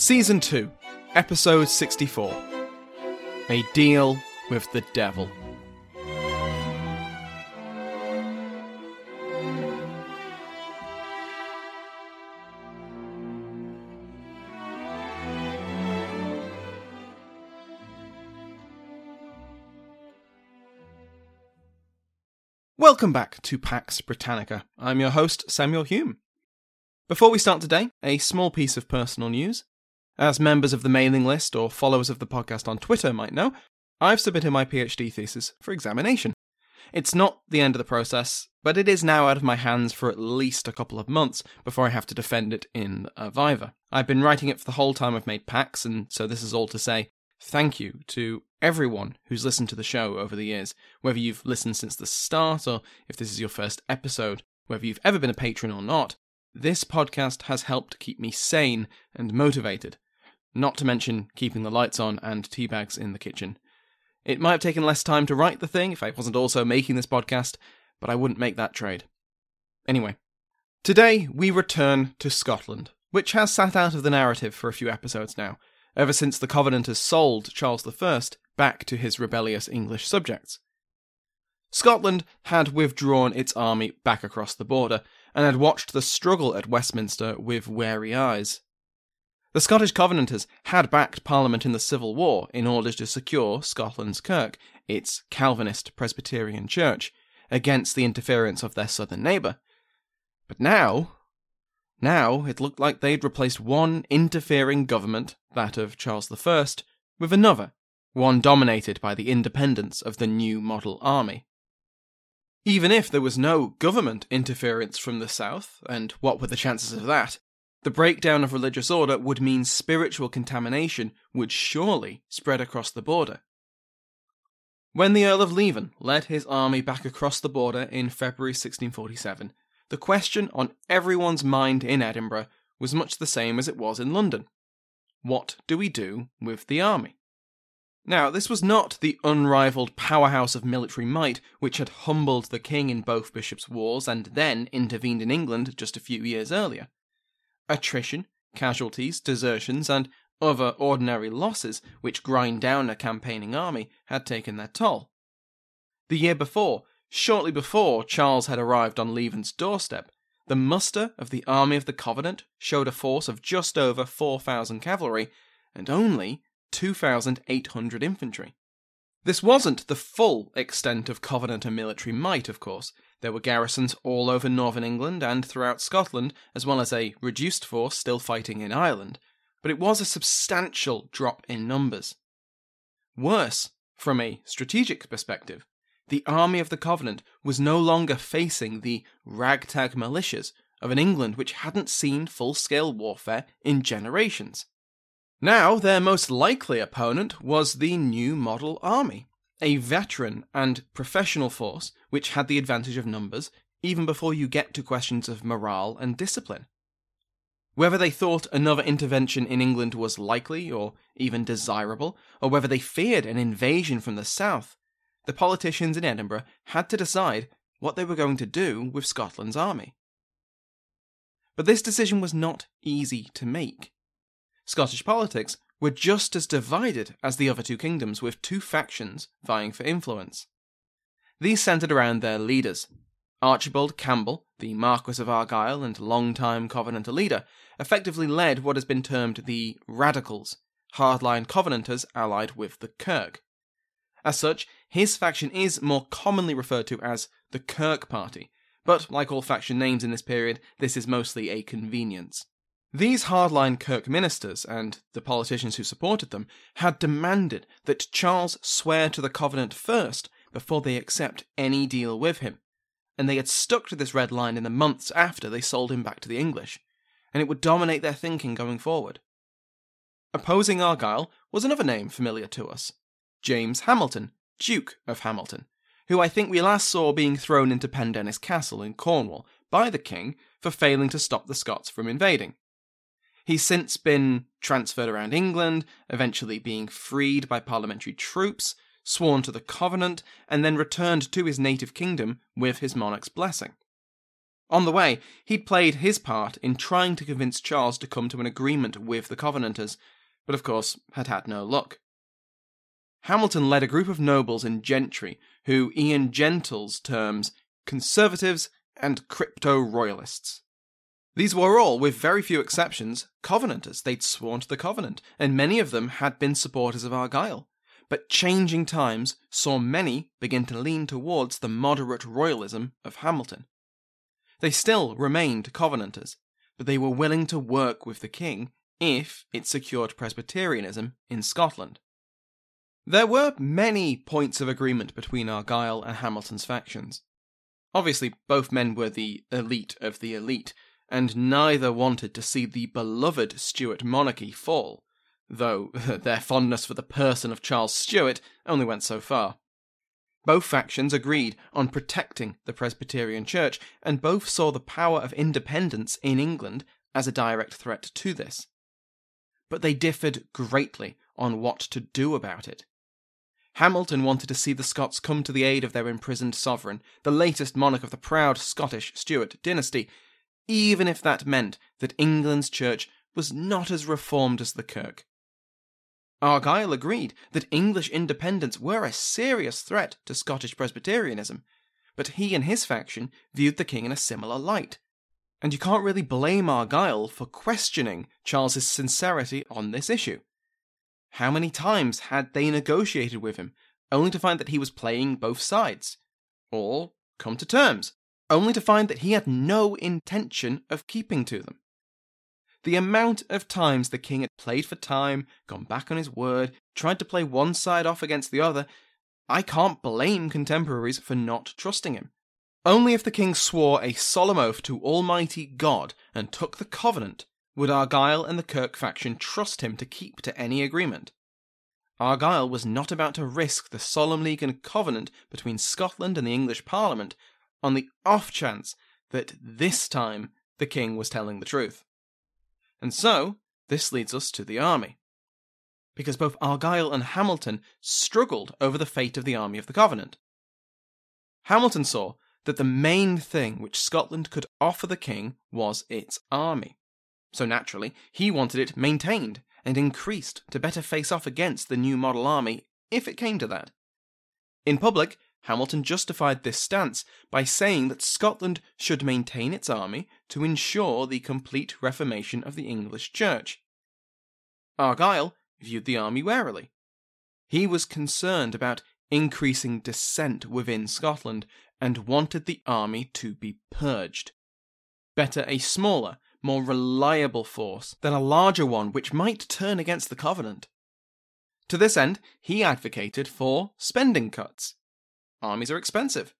Season 2, Episode 64 A Deal with the Devil. Welcome back to Pax Britannica. I'm your host, Samuel Hume. Before we start today, a small piece of personal news. As members of the mailing list or followers of the podcast on Twitter might know, I've submitted my PhD thesis for examination. It's not the end of the process, but it is now out of my hands for at least a couple of months before I have to defend it in a Viva. I've been writing it for the whole time I've made PAX, and so this is all to say thank you to everyone who's listened to the show over the years, whether you've listened since the start or if this is your first episode, whether you've ever been a patron or not. This podcast has helped keep me sane and motivated, not to mention keeping the lights on and tea bags in the kitchen. It might have taken less time to write the thing if I wasn't also making this podcast, but I wouldn't make that trade. Anyway, today we return to Scotland, which has sat out of the narrative for a few episodes now, ever since the Covenanters sold Charles I back to his rebellious English subjects. Scotland had withdrawn its army back across the border and had watched the struggle at Westminster with wary eyes. The Scottish Covenanters had backed Parliament in the Civil War in order to secure Scotland's Kirk, its Calvinist Presbyterian church, against the interference of their southern neighbour. But now, now it looked like they'd replaced one interfering government, that of Charles I, with another, one dominated by the independence of the new model army. Even if there was no government interference from the south, and what were the chances of that, the breakdown of religious order would mean spiritual contamination would surely spread across the border. When the Earl of Leven led his army back across the border in February 1647, the question on everyone's mind in Edinburgh was much the same as it was in London. What do we do with the army? Now, this was not the unrivaled powerhouse of military might which had humbled the king in both bishops' wars and then intervened in England just a few years earlier. Attrition, casualties, desertions, and other ordinary losses which grind down a campaigning army had taken their toll. The year before, shortly before Charles had arrived on Leven's doorstep, the muster of the Army of the Covenant showed a force of just over 4,000 cavalry and only 2,800 infantry. This wasn't the full extent of Covenanter military might, of course. There were garrisons all over northern England and throughout Scotland, as well as a reduced force still fighting in Ireland, but it was a substantial drop in numbers. Worse, from a strategic perspective, the army of the Covenant was no longer facing the ragtag militias of an England which hadn't seen full scale warfare in generations. Now, their most likely opponent was the new model army, a veteran and professional force which had the advantage of numbers even before you get to questions of morale and discipline. Whether they thought another intervention in England was likely or even desirable, or whether they feared an invasion from the south, the politicians in Edinburgh had to decide what they were going to do with Scotland's army. But this decision was not easy to make. Scottish politics were just as divided as the other two kingdoms, with two factions vying for influence. These centred around their leaders, Archibald Campbell, the Marquis of Argyll and long-time Covenanter leader, effectively led what has been termed the Radicals, hardline Covenanters allied with the Kirk. As such, his faction is more commonly referred to as the Kirk Party, but like all faction names in this period, this is mostly a convenience. These hardline Kirk ministers, and the politicians who supported them, had demanded that Charles swear to the Covenant first before they accept any deal with him and they had stuck to this red line in the months after they sold him back to the English, and it would dominate their thinking going forward. Opposing Argyll was another name familiar to us James Hamilton, Duke of Hamilton, who I think we last saw being thrown into Pendennis Castle in Cornwall by the king for failing to stop the Scots from invading. He's since been transferred around England, eventually being freed by parliamentary troops, sworn to the covenant, and then returned to his native kingdom with his monarch's blessing. On the way, he'd played his part in trying to convince Charles to come to an agreement with the Covenanters, but of course had had no luck. Hamilton led a group of nobles and gentry who Ian Gentles terms conservatives and crypto royalists. These were all, with very few exceptions, Covenanters. They'd sworn to the Covenant, and many of them had been supporters of Argyll but changing times saw many begin to lean towards the moderate royalism of Hamilton. They still remained Covenanters, but they were willing to work with the king if it secured Presbyterianism in Scotland. There were many points of agreement between Argyll and Hamilton's factions. Obviously, both men were the elite of the elite, and neither wanted to see the beloved Stuart monarchy fall though their fondness for the person of Charles Stuart only went so far. Both factions agreed on protecting the Presbyterian Church, and both saw the power of independence in England as a direct threat to this. But they differed greatly on what to do about it. Hamilton wanted to see the Scots come to the aid of their imprisoned sovereign, the latest monarch of the proud Scottish Stuart dynasty, even if that meant that England's church was not as reformed as the Kirk. Argyll agreed that English independents were a serious threat to Scottish Presbyterianism, but he and his faction viewed the king in a similar light. And you can't really blame Argyll for questioning Charles's sincerity on this issue. How many times had they negotiated with him, only to find that he was playing both sides? Or come to terms, only to find that he had no intention of keeping to them? The amount of times the king had played for time, gone back on his word, tried to play one side off against the other, I can't blame contemporaries for not trusting him. Only if the king swore a solemn oath to Almighty God and took the covenant would Argyll and the Kirk faction trust him to keep to any agreement. Argyll was not about to risk the solemn league and covenant between Scotland and the English Parliament on the off chance that this time the king was telling the truth. And so, this leads us to the army. Because both Argyll and Hamilton struggled over the fate of the army of the Covenant. Hamilton saw that the main thing which Scotland could offer the king was its army. So naturally, he wanted it maintained and increased to better face off against the new model army, if it came to that. In public, Hamilton justified this stance by saying that Scotland should maintain its army to ensure the complete reformation of the English Church. Argyll viewed the army warily. He was concerned about increasing dissent within Scotland and wanted the army to be purged. Better a smaller, more reliable force than a larger one which might turn against the Covenant. To this end, he advocated for spending cuts armies are expensive.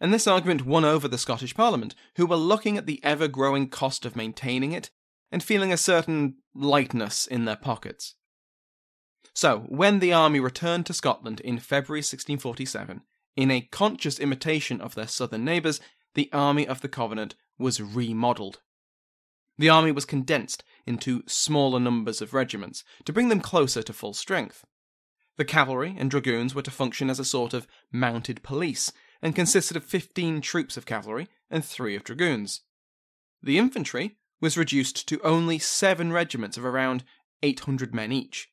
And this argument won over the Scottish Parliament, who were looking at the ever growing cost of maintaining it and feeling a certain lightness in their pockets. So, when the army returned to Scotland in February 1647, in a conscious imitation of their southern neighbours, the Army of the Covenant was remodelled. The army was condensed into smaller numbers of regiments to bring them closer to full strength. The cavalry and dragoons were to function as a sort of mounted police and consisted of 15 troops of cavalry and 3 of dragoons. The infantry was reduced to only 7 regiments of around 800 men each.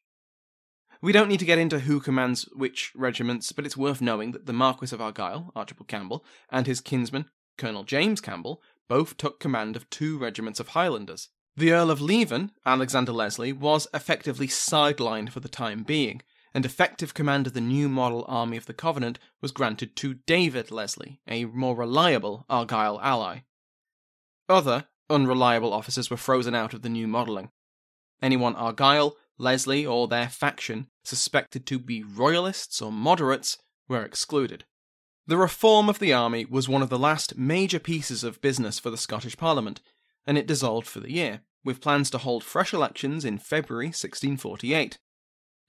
We don't need to get into who commands which regiments, but it's worth knowing that the Marquis of Argyll, Archibald Campbell, and his kinsman, Colonel James Campbell, both took command of two regiments of Highlanders. The Earl of Leven, Alexander Leslie, was effectively sidelined for the time being, and effective command of the new model army of the Covenant was granted to David Leslie, a more reliable Argyll ally. Other unreliable officers were frozen out of the new modelling. Anyone Argyll, Leslie, or their faction suspected to be royalists or moderates were excluded. The reform of the army was one of the last major pieces of business for the Scottish Parliament, and it dissolved for the year, with plans to hold fresh elections in February 1648.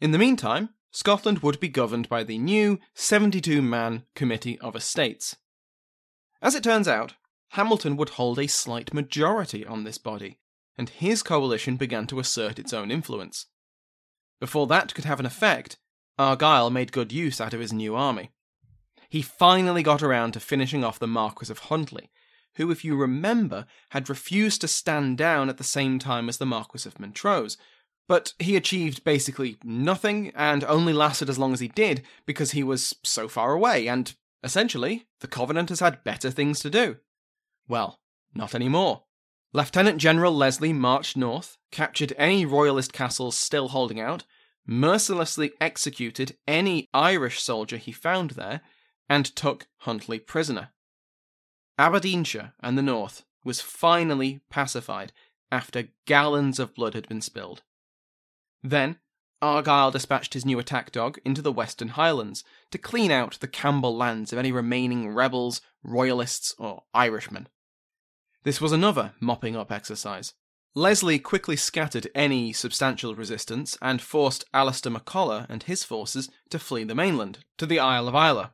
In the meantime, Scotland would be governed by the new 72 man Committee of Estates. As it turns out, Hamilton would hold a slight majority on this body, and his coalition began to assert its own influence. Before that could have an effect, Argyll made good use out of his new army. He finally got around to finishing off the Marquis of Huntly, who, if you remember, had refused to stand down at the same time as the Marquis of Montrose. But he achieved basically nothing and only lasted as long as he did because he was so far away, and essentially, the Covenanters had better things to do. Well, not anymore. Lieutenant General Leslie marched north, captured any royalist castles still holding out, mercilessly executed any Irish soldier he found there, and took Huntly prisoner. Aberdeenshire and the north was finally pacified after gallons of blood had been spilled. Then, Argyll dispatched his new attack dog into the Western Highlands to clean out the Campbell lands of any remaining rebels, royalists, or Irishmen. This was another mopping up exercise. Leslie quickly scattered any substantial resistance and forced Alistair MacColla and his forces to flee the mainland, to the Isle of Islay.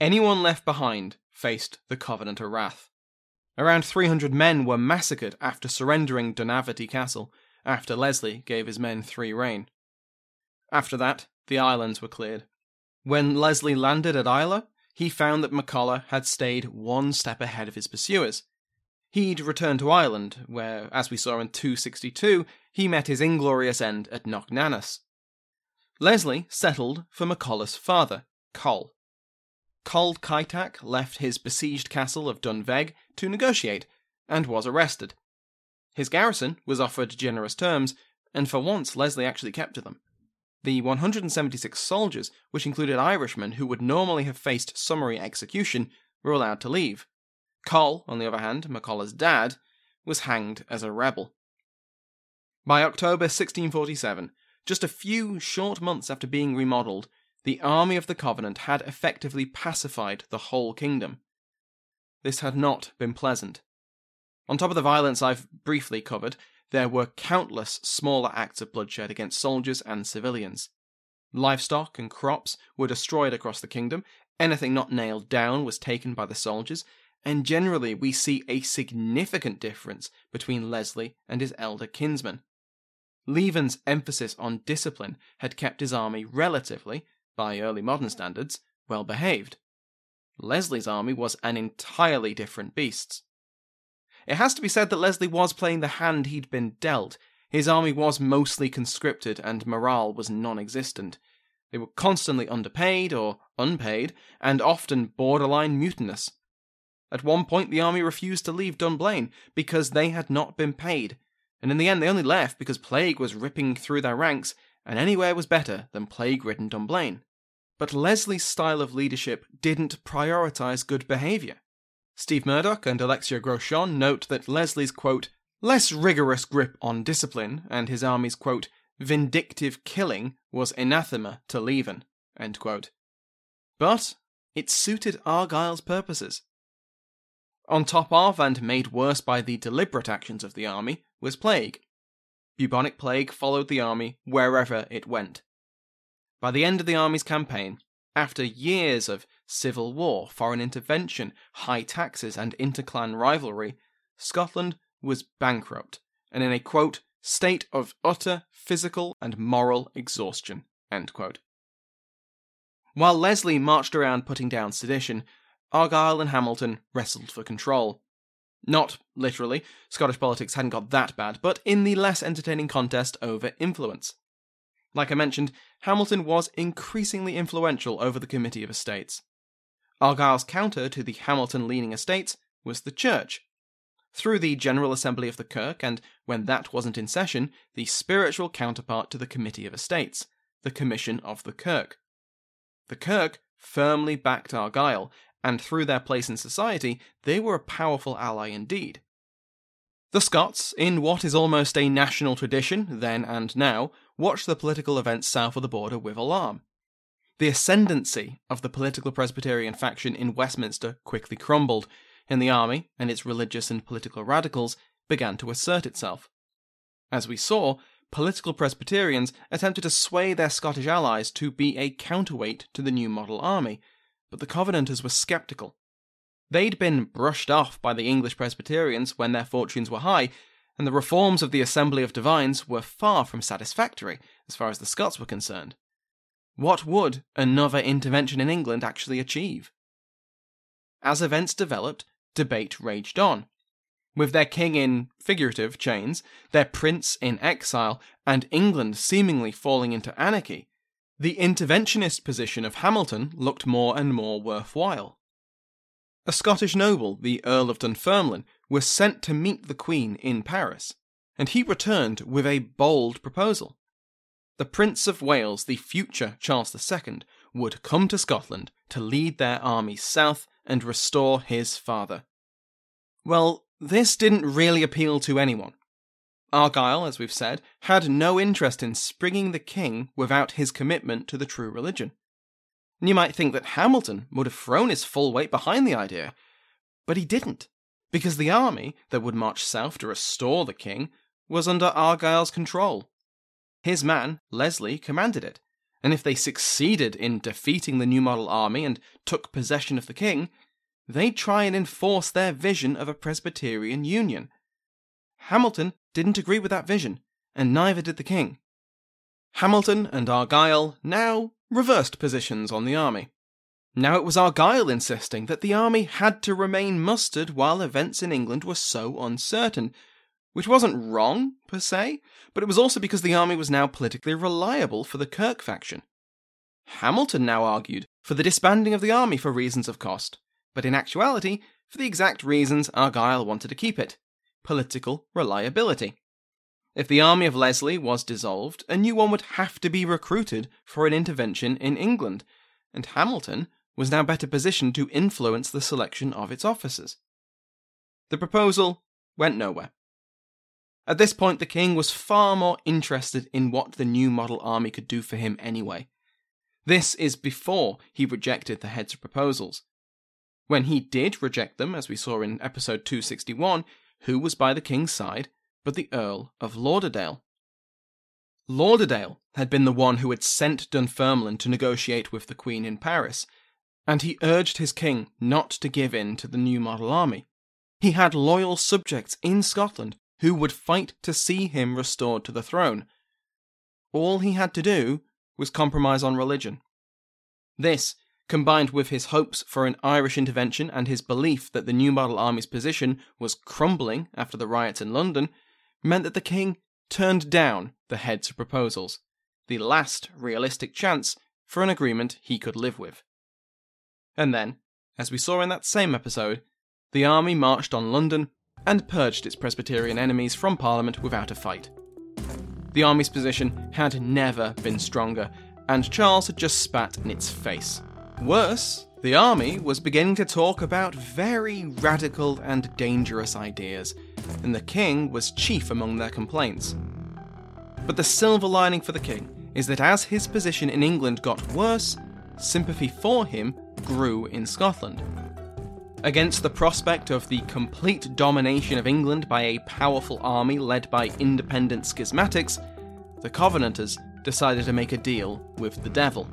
Anyone left behind faced the Covenanter wrath. Around 300 men were massacred after surrendering Dunaverty Castle, after Leslie gave his men free rein. After that, the islands were cleared. When Leslie landed at Islay, he found that MacColla had stayed one step ahead of his pursuers, He'd returned to Ireland, where, as we saw in 262, he met his inglorious end at Knocknanuss. Leslie settled for MacColla's father, Col. Coll Ciotach left his besieged castle of Dunyveg to negotiate, and was arrested. His garrison was offered generous terms, and for once Leslie actually kept to them. The 176 soldiers, which included Irishmen who would normally have faced summary execution, were allowed to leave. Coll, on the other hand, MacColla's dad, was hanged as a rebel. By October 1647, just a few short months after being remodelled, the army of the Covenant had effectively pacified the whole kingdom. This had not been pleasant. On top of the violence I've briefly covered, there were countless smaller acts of bloodshed against soldiers and civilians. Livestock and crops were destroyed across the kingdom, anything not nailed down was taken by the soldiers, and generally we see a significant difference between Leslie and his elder kinsman. Leven's emphasis on discipline had kept his army relatively, by early modern standards, well behaved. Leslie's army was an entirely different beast. It has to be said that Leslie was playing the hand he'd been dealt. His army was mostly conscripted and morale was non existent. They were constantly underpaid or unpaid, and often borderline mutinous. At one point, the army refused to leave Dunblane because they had not been paid, and in the end, they only left because plague was ripping through their ranks, and anywhere was better than plague ridden Dunblane. But Leslie's style of leadership didn't prioritize good behavior. Steve Murdoch and Alexia Grosjean note that Leslie's quote, less rigorous grip on discipline and his army's quote, vindictive killing was anathema to Leven. But it suited Argyll's purposes. On top of, and made worse by the deliberate actions of the army, was plague. Bubonic plague followed the army wherever it went. By the end of the army's campaign, after years of civil war, foreign intervention, high taxes, and interclan rivalry, Scotland was bankrupt and in a quote, state of utter physical and moral exhaustion. While Leslie marched around putting down sedition, Argyll and Hamilton wrestled for control. Not literally, Scottish politics hadn't got that bad, but in the less entertaining contest over influence. Like I mentioned, Hamilton was increasingly influential over the Committee of Estates. Argyll's counter to the Hamilton leaning estates was the Church. Through the General Assembly of the Kirk, and when that wasn't in session, the spiritual counterpart to the Committee of Estates, the Commission of the Kirk. The Kirk firmly backed Argyll, and through their place in society, they were a powerful ally indeed. The Scots, in what is almost a national tradition, then and now, watched the political events south of the border with alarm. The ascendancy of the political Presbyterian faction in Westminster quickly crumbled, and the army and its religious and political radicals began to assert itself. As we saw, political Presbyterians attempted to sway their Scottish allies to be a counterweight to the new model army, but the Covenanters were sceptical. They'd been brushed off by the English Presbyterians when their fortunes were high, and the reforms of the Assembly of Divines were far from satisfactory as far as the Scots were concerned. What would another intervention in England actually achieve? As events developed, debate raged on. With their king in figurative chains, their prince in exile, and England seemingly falling into anarchy, the interventionist position of Hamilton looked more and more worthwhile. A Scottish noble, the Earl of Dunfermline, was sent to meet the Queen in Paris, and he returned with a bold proposal. The Prince of Wales, the future Charles II, would come to Scotland to lead their army south and restore his father. Well, this didn't really appeal to anyone. Argyll, as we've said, had no interest in springing the king without his commitment to the true religion. And you might think that Hamilton would have thrown his full weight behind the idea, but he didn't, because the army that would march south to restore the king was under Argyll's control. His man, Leslie, commanded it, and if they succeeded in defeating the New Model army and took possession of the king, they'd try and enforce their vision of a Presbyterian union. Hamilton didn't agree with that vision, and neither did the king. Hamilton and Argyll now reversed positions on the army. Now it was Argyll insisting that the army had to remain mustered while events in England were so uncertain, which wasn't wrong, per se, but it was also because the army was now politically reliable for the Kirk faction. Hamilton now argued for the disbanding of the army for reasons of cost, but in actuality, for the exact reasons Argyll wanted to keep it political reliability. If the army of Leslie was dissolved, a new one would have to be recruited for an intervention in England, and Hamilton was now better positioned to influence the selection of its officers. The proposal went nowhere. At this point, the king was far more interested in what the new model army could do for him anyway. This is before he rejected the heads of proposals. When he did reject them, as we saw in episode 261, who was by the king's side but the Earl of Lauderdale? Lauderdale had been the one who had sent Dunfermline to negotiate with the Queen in Paris, and he urged his king not to give in to the new model army. He had loyal subjects in Scotland who would fight to see him restored to the throne. All he had to do was compromise on religion. This combined with his hopes for an Irish intervention and his belief that the New Model Army's position was crumbling after the riots in London, meant that the king turned down the heads proposals, the last realistic chance for an agreement he could live with. And then, as we saw in that same episode, the army marched on London and purged its Presbyterian enemies from Parliament without a fight. The army's position had never been stronger, and Charles had just spat in its face. Worse, the army was beginning to talk about very radical and dangerous ideas, and the king was chief among their complaints. But the silver lining for the king is that as his position in England got worse, sympathy for him grew in Scotland. Against the prospect of the complete domination of England by a powerful army led by independent schismatics, the Covenanters decided to make a deal with the devil.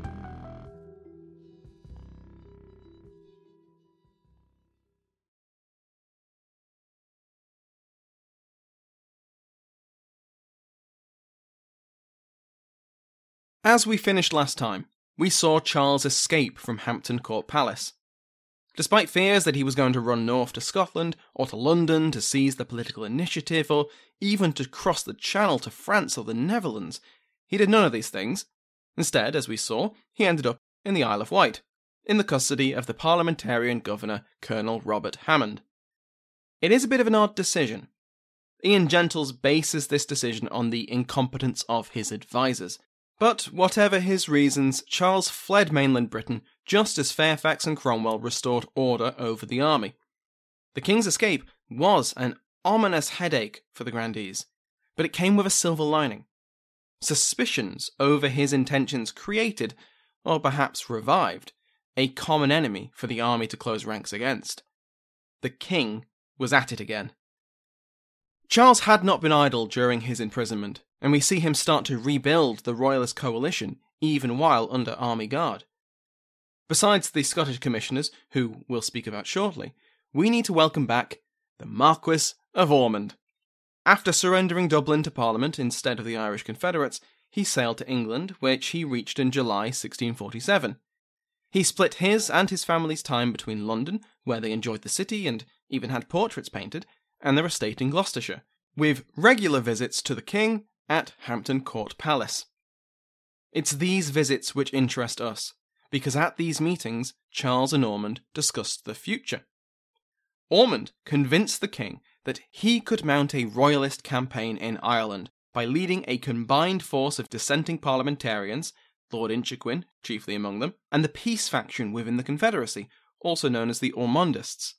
As we finished last time, we saw Charles escape from Hampton Court Palace, Despite fears that he was going to run north to Scotland or to London to seize the political initiative or even to cross the Channel to France or the Netherlands, he did none of these things. Instead, as we saw, he ended up in the Isle of Wight, in the custody of the parliamentarian governor, Colonel Robert Hammond. It is a bit of an odd decision. Ian Gentles bases this decision on the incompetence of his advisers, but whatever his reasons, Charles fled mainland Britain just as Fairfax and Cromwell restored order over the army. The king's escape was an ominous headache for the grandees, but it came with a silver lining. Suspicions over his intentions created, or perhaps revived, a common enemy for the army to close ranks against. The king was at it again. Charles had not been idle during his imprisonment, and we see him start to rebuild the Royalist coalition even while under army guard. Besides the Scottish commissioners, who we'll speak about shortly, we need to welcome back the Marquis of Ormond. After surrendering Dublin to Parliament instead of the Irish Confederates, he sailed to England, which he reached in July 1647. He split his and his family's time between London, where they enjoyed the city and even had portraits painted, and their estate in Gloucestershire, with regular visits to the king at Hampton Court Palace. It's these visits which interest us, because at these meetings, Charles and Ormond discussed the future. Ormond convinced the king that he could mount a royalist campaign in Ireland by leading a combined force of dissenting parliamentarians, Lord Inchiquin chiefly among them, and the peace faction within the Confederacy, also known as the Ormondists.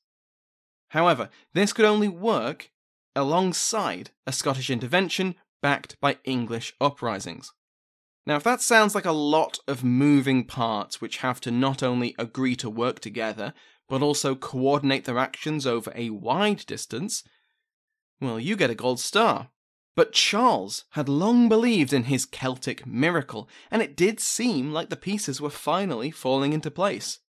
However, this could only work alongside a Scottish intervention backed by English uprisings. Now, if that sounds like a lot of moving parts which have to not only agree to work together, but also coordinate their actions over a wide distance, well, you get a gold star. But Charles had long believed in his Celtic miracle, and it did seem like the pieces were finally falling into place.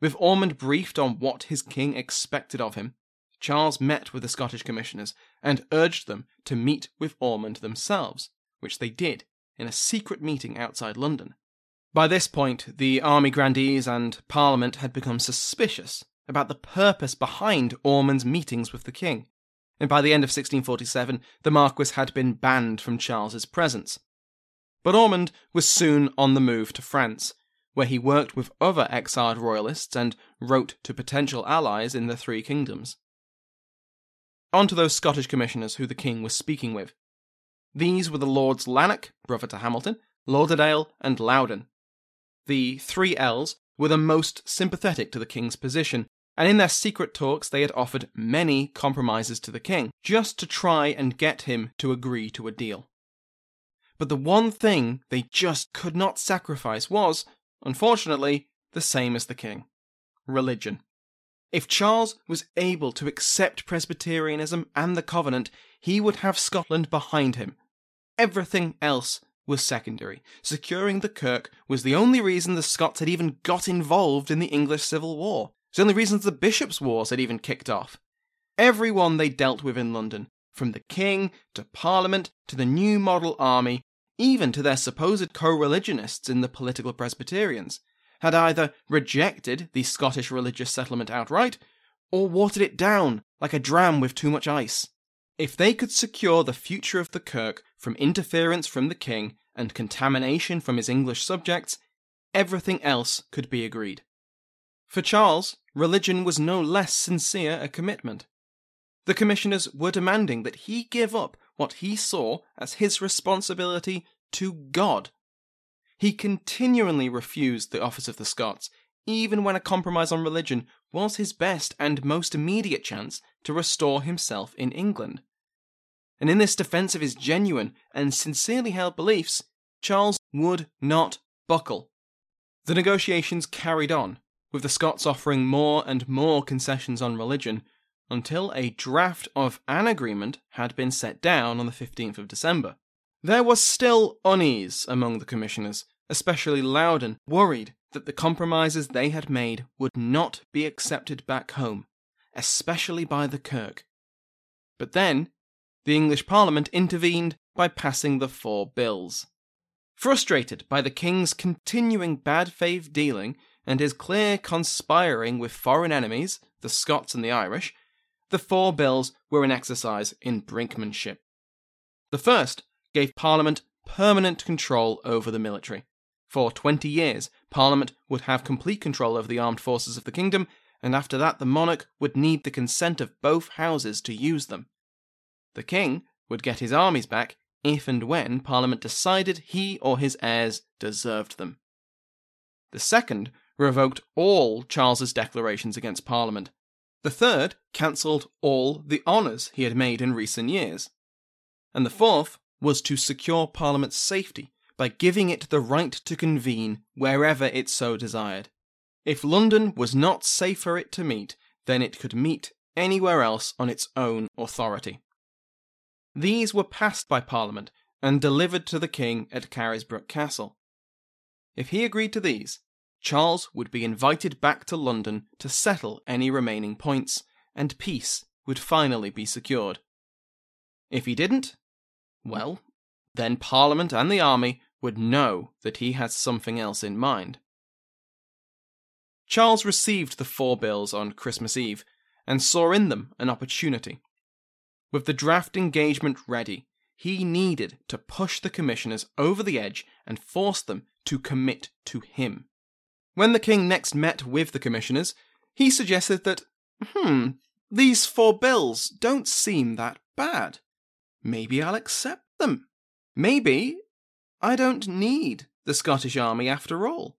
With Ormond briefed on what his king expected of him, Charles met with the Scottish commissioners and urged them to meet with Ormond themselves, which they did in a secret meeting outside London. By this point, the army grandees and Parliament had become suspicious about the purpose behind Ormond's meetings with the king, and by the end of 1647, the Marquis had been banned from Charles's presence. But Ormond was soon on the move to France, where he worked with other exiled royalists and wrote to potential allies in the three kingdoms. On to those Scottish commissioners who the king was speaking with. These were the Lords Lanark, brother to Hamilton, Lauderdale, and Loudon. The three L's were the most sympathetic to the king's position, and in their secret talks they had offered many compromises to the king, just to try and get him to agree to a deal. But the one thing they just could not sacrifice was, unfortunately, the same as the king religion. If Charles was able to accept Presbyterianism and the Covenant, he would have Scotland behind him. Everything else was secondary. Securing the Kirk was the only reason the Scots had even got involved in the English Civil War. It's the only reason the Bishops' Wars had even kicked off. Everyone they dealt with in London, from the King to Parliament to the new model army, even to their supposed co religionists in the political Presbyterians, had either rejected the Scottish religious settlement outright or watered it down like a dram with too much ice. If they could secure the future of the Kirk from interference from the king and contamination from his English subjects, everything else could be agreed. For Charles, religion was no less sincere a commitment. The commissioners were demanding that he give up what he saw as his responsibility to God. He continually refused the office of the Scots, even when a compromise on religion was his best and most immediate chance to restore himself in England. And in this defense of his genuine and sincerely held beliefs, Charles would not buckle. The negotiations carried on, with the Scots offering more and more concessions on religion, until a draft of an agreement had been set down on the 15th of December. There was still unease among the commissioners, especially Loudon, worried that the compromises they had made would not be accepted back home, especially by the Kirk. But then, the English Parliament intervened by passing the four bills. Frustrated by the king's continuing bad faith dealing and his clear conspiring with foreign enemies, the Scots and the Irish, the four bills were an exercise in brinkmanship. The first gave Parliament permanent control over the military. For 20 years, Parliament would have complete control over the armed forces of the kingdom, and after that, the monarch would need the consent of both houses to use them. The king would get his armies back if and when Parliament decided he or his heirs deserved them. The second revoked all Charles's declarations against Parliament. The third cancelled all the honours he had made in recent years. And the fourth was to secure Parliament's safety by giving it the right to convene wherever it so desired. If London was not safe for it to meet, then it could meet anywhere else on its own authority. These were passed by Parliament and delivered to the King at Carisbrooke Castle. If he agreed to these, Charles would be invited back to London to settle any remaining points, and peace would finally be secured. If he didn't, well, then Parliament and the army would know that he had something else in mind. Charles received the four bills on Christmas Eve and saw in them an opportunity. With the draft engagement ready, he needed to push the commissioners over the edge and force them to commit to him. When the king next met with the commissioners, he suggested that, hmm, these four bills don't seem that bad. Maybe I'll accept them. Maybe I don't need the Scottish army after all.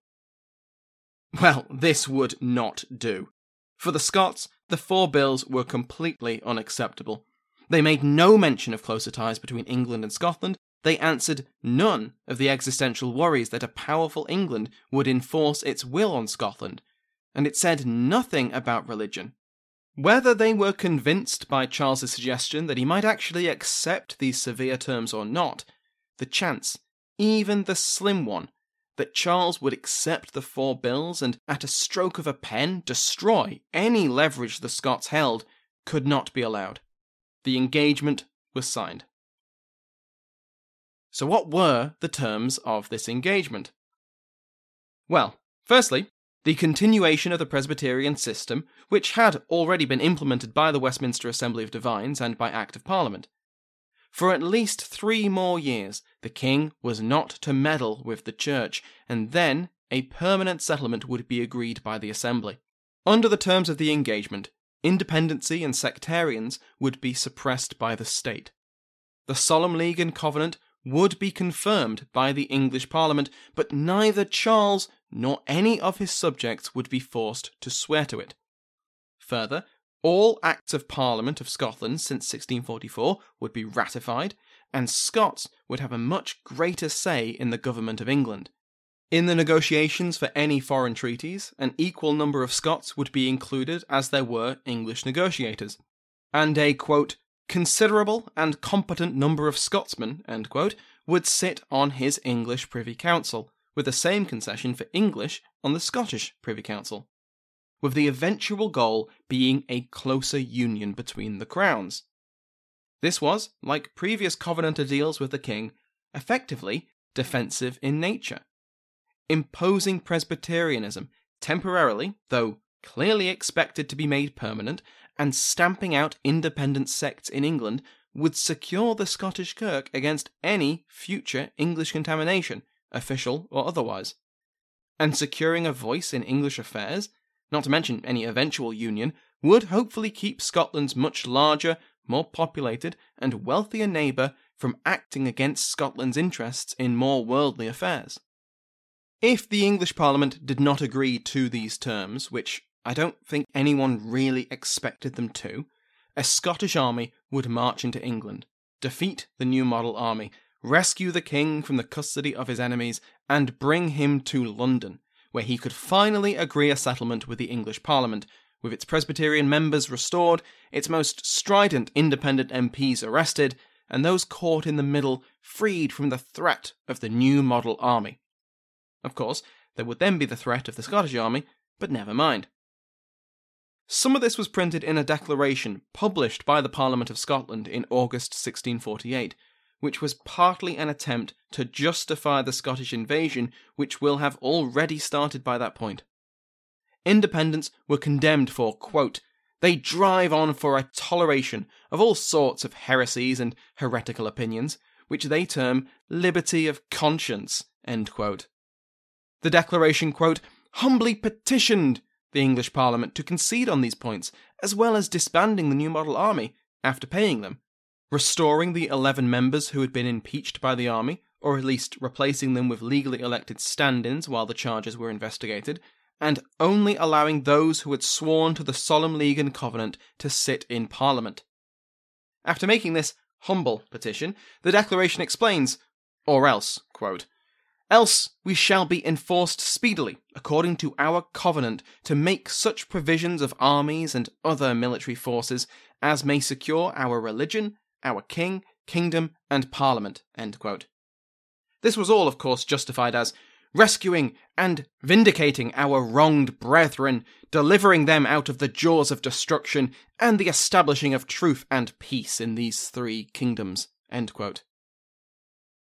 Well, this would not do. For the Scots, the four bills were completely unacceptable. They made no mention of closer ties between England and Scotland. They answered none of the existential worries that a powerful England would enforce its will on Scotland, and it said nothing about religion. Whether they were convinced by Charles's suggestion that he might actually accept these severe terms or not, the chance, even the slim one, that Charles would accept the four bills and, at a stroke of a pen, destroy any leverage the Scots held, could not be allowed. The engagement was signed. So, what were the terms of this engagement? Well, firstly, the continuation of the Presbyterian system, which had already been implemented by the Westminster Assembly of Divines and by Act of Parliament. For at least three more years, the king was not to meddle with the church, and then a permanent settlement would be agreed by the assembly. Under the terms of the engagement, independency and sectarians would be suppressed by the state. The Solemn League and Covenant would be confirmed by the English Parliament, but neither Charles nor any of his subjects would be forced to swear to it. Further, all Acts of Parliament of Scotland since 1644 would be ratified, and Scots would have a much greater say in the government of England. In the negotiations for any foreign treaties, an equal number of Scots would be included as there were English negotiators, and a quote, considerable and competent number of Scotsmen quote, would sit on his English Privy Council, with the same concession for English on the Scottish Privy Council with the eventual goal being a closer union between the crowns. This was, like previous Covenanter deals with the king, effectively defensive in nature. Imposing Presbyterianism temporarily, though clearly expected to be made permanent, and stamping out independent sects in England would secure the Scottish Kirk against any future English contamination, official or otherwise. And securing a voice in English affairs not to mention any eventual union, would hopefully keep Scotland's much larger, more populated, and wealthier neighbour from acting against Scotland's interests in more worldly affairs. If the English Parliament did not agree to these terms, which I don't think anyone really expected them to, a Scottish army would march into England, defeat the New Model Army, rescue the king from the custody of his enemies, and bring him to London, where he could finally agree a settlement with the English Parliament, with its Presbyterian members restored, its most strident independent MPs arrested, and those caught in the middle freed from the threat of the new model army. Of course, there would then be the threat of the Scottish army, but never mind. Some of this was printed in a declaration published by the Parliament of Scotland in August 1648, which was partly an attempt to justify the Scottish invasion, which will have already started by that point. Independents were condemned for, quote, they drive on for a toleration of all sorts of heresies and heretical opinions, which they term liberty of conscience, The declaration, quote, humbly petitioned the English Parliament to concede on these points, as well as disbanding the New Model Army after paying them, restoring the 11 members who had been impeached by the army, or at least replacing them with legally elected stand ins while the charges were investigated, and only allowing those who had sworn to the Solemn League and Covenant to sit in Parliament. After making this humble petition, the Declaration explains, or else, quote, Else we shall be enforced speedily, according to our covenant, to make such provisions of armies and other military forces as may secure our religion, our king, kingdom, and parliament. This was all, of course, justified as rescuing and vindicating our wronged brethren, delivering them out of the jaws of destruction, and the establishing of truth and peace in these three kingdoms.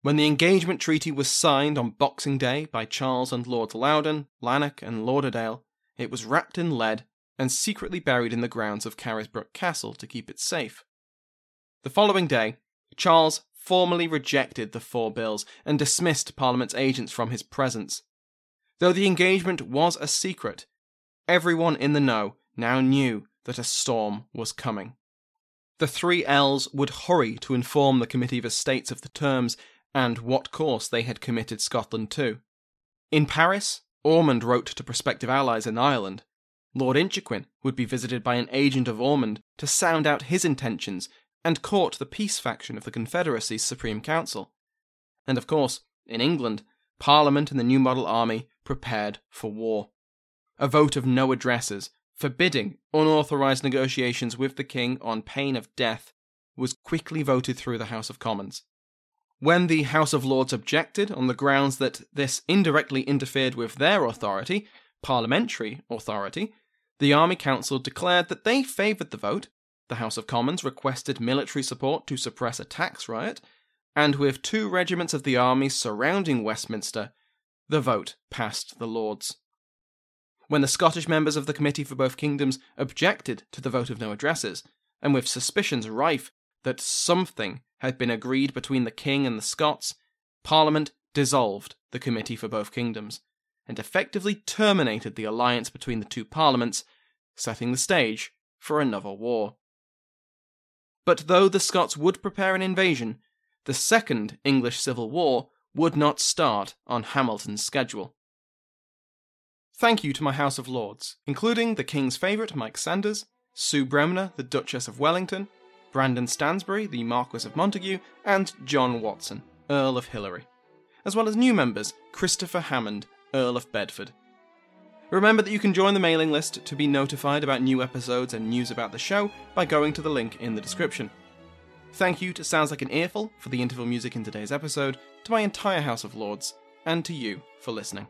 When the engagement treaty was signed on Boxing Day by Charles and Lords Loudon, Lanark, and Lauderdale, it was wrapped in lead and secretly buried in the grounds of Carisbrooke Castle to keep it safe. The following day, Charles formally rejected the four bills and dismissed Parliament's agents from his presence. Though the engagement was a secret, everyone in the know now knew that a storm was coming. The three L's would hurry to inform the Committee of Estates of the terms and what course they had committed Scotland to. In Paris, Ormond wrote to prospective allies in Ireland. Lord Inchiquin would be visited by an agent of Ormond to sound out his intentions and court the peace faction of the Confederacy's Supreme Council. And of course, in England, Parliament and the New Model Army prepared for war. A vote of no addresses, forbidding unauthorised negotiations with the King on pain of death, was quickly voted through the House of Commons. When the House of Lords objected on the grounds that this indirectly interfered with their authority, parliamentary authority, the Army Council declared that they favoured the vote, the House of Commons requested military support to suppress a tax riot, and with two regiments of the army surrounding Westminster, the vote passed the Lords. When the Scottish members of the Committee for Both Kingdoms objected to the vote of no addresses, and with suspicions rife that something had been agreed between the king and the Scots, Parliament dissolved the Committee for Both Kingdoms and effectively terminated the alliance between the two parliaments, setting the stage for another war. But though the Scots would prepare an invasion, the Second English Civil War would not start on Hamilton's schedule. Thank you to my House of Lords, including the King's favourite Mike Sanders, Sue Bremner, the Duchess of Wellington, Brandon Stansbury, the Marquis of Montague, and John Watson, Earl of Hilary, as well as new members Christopher Hammond, Earl of Bedford. Remember that you can join the mailing list to be notified about new episodes and news about the show by going to the link in the description. Thank you to Sounds Like an Earful for the interval music in today's episode, to my entire House of Lords, and to you for listening.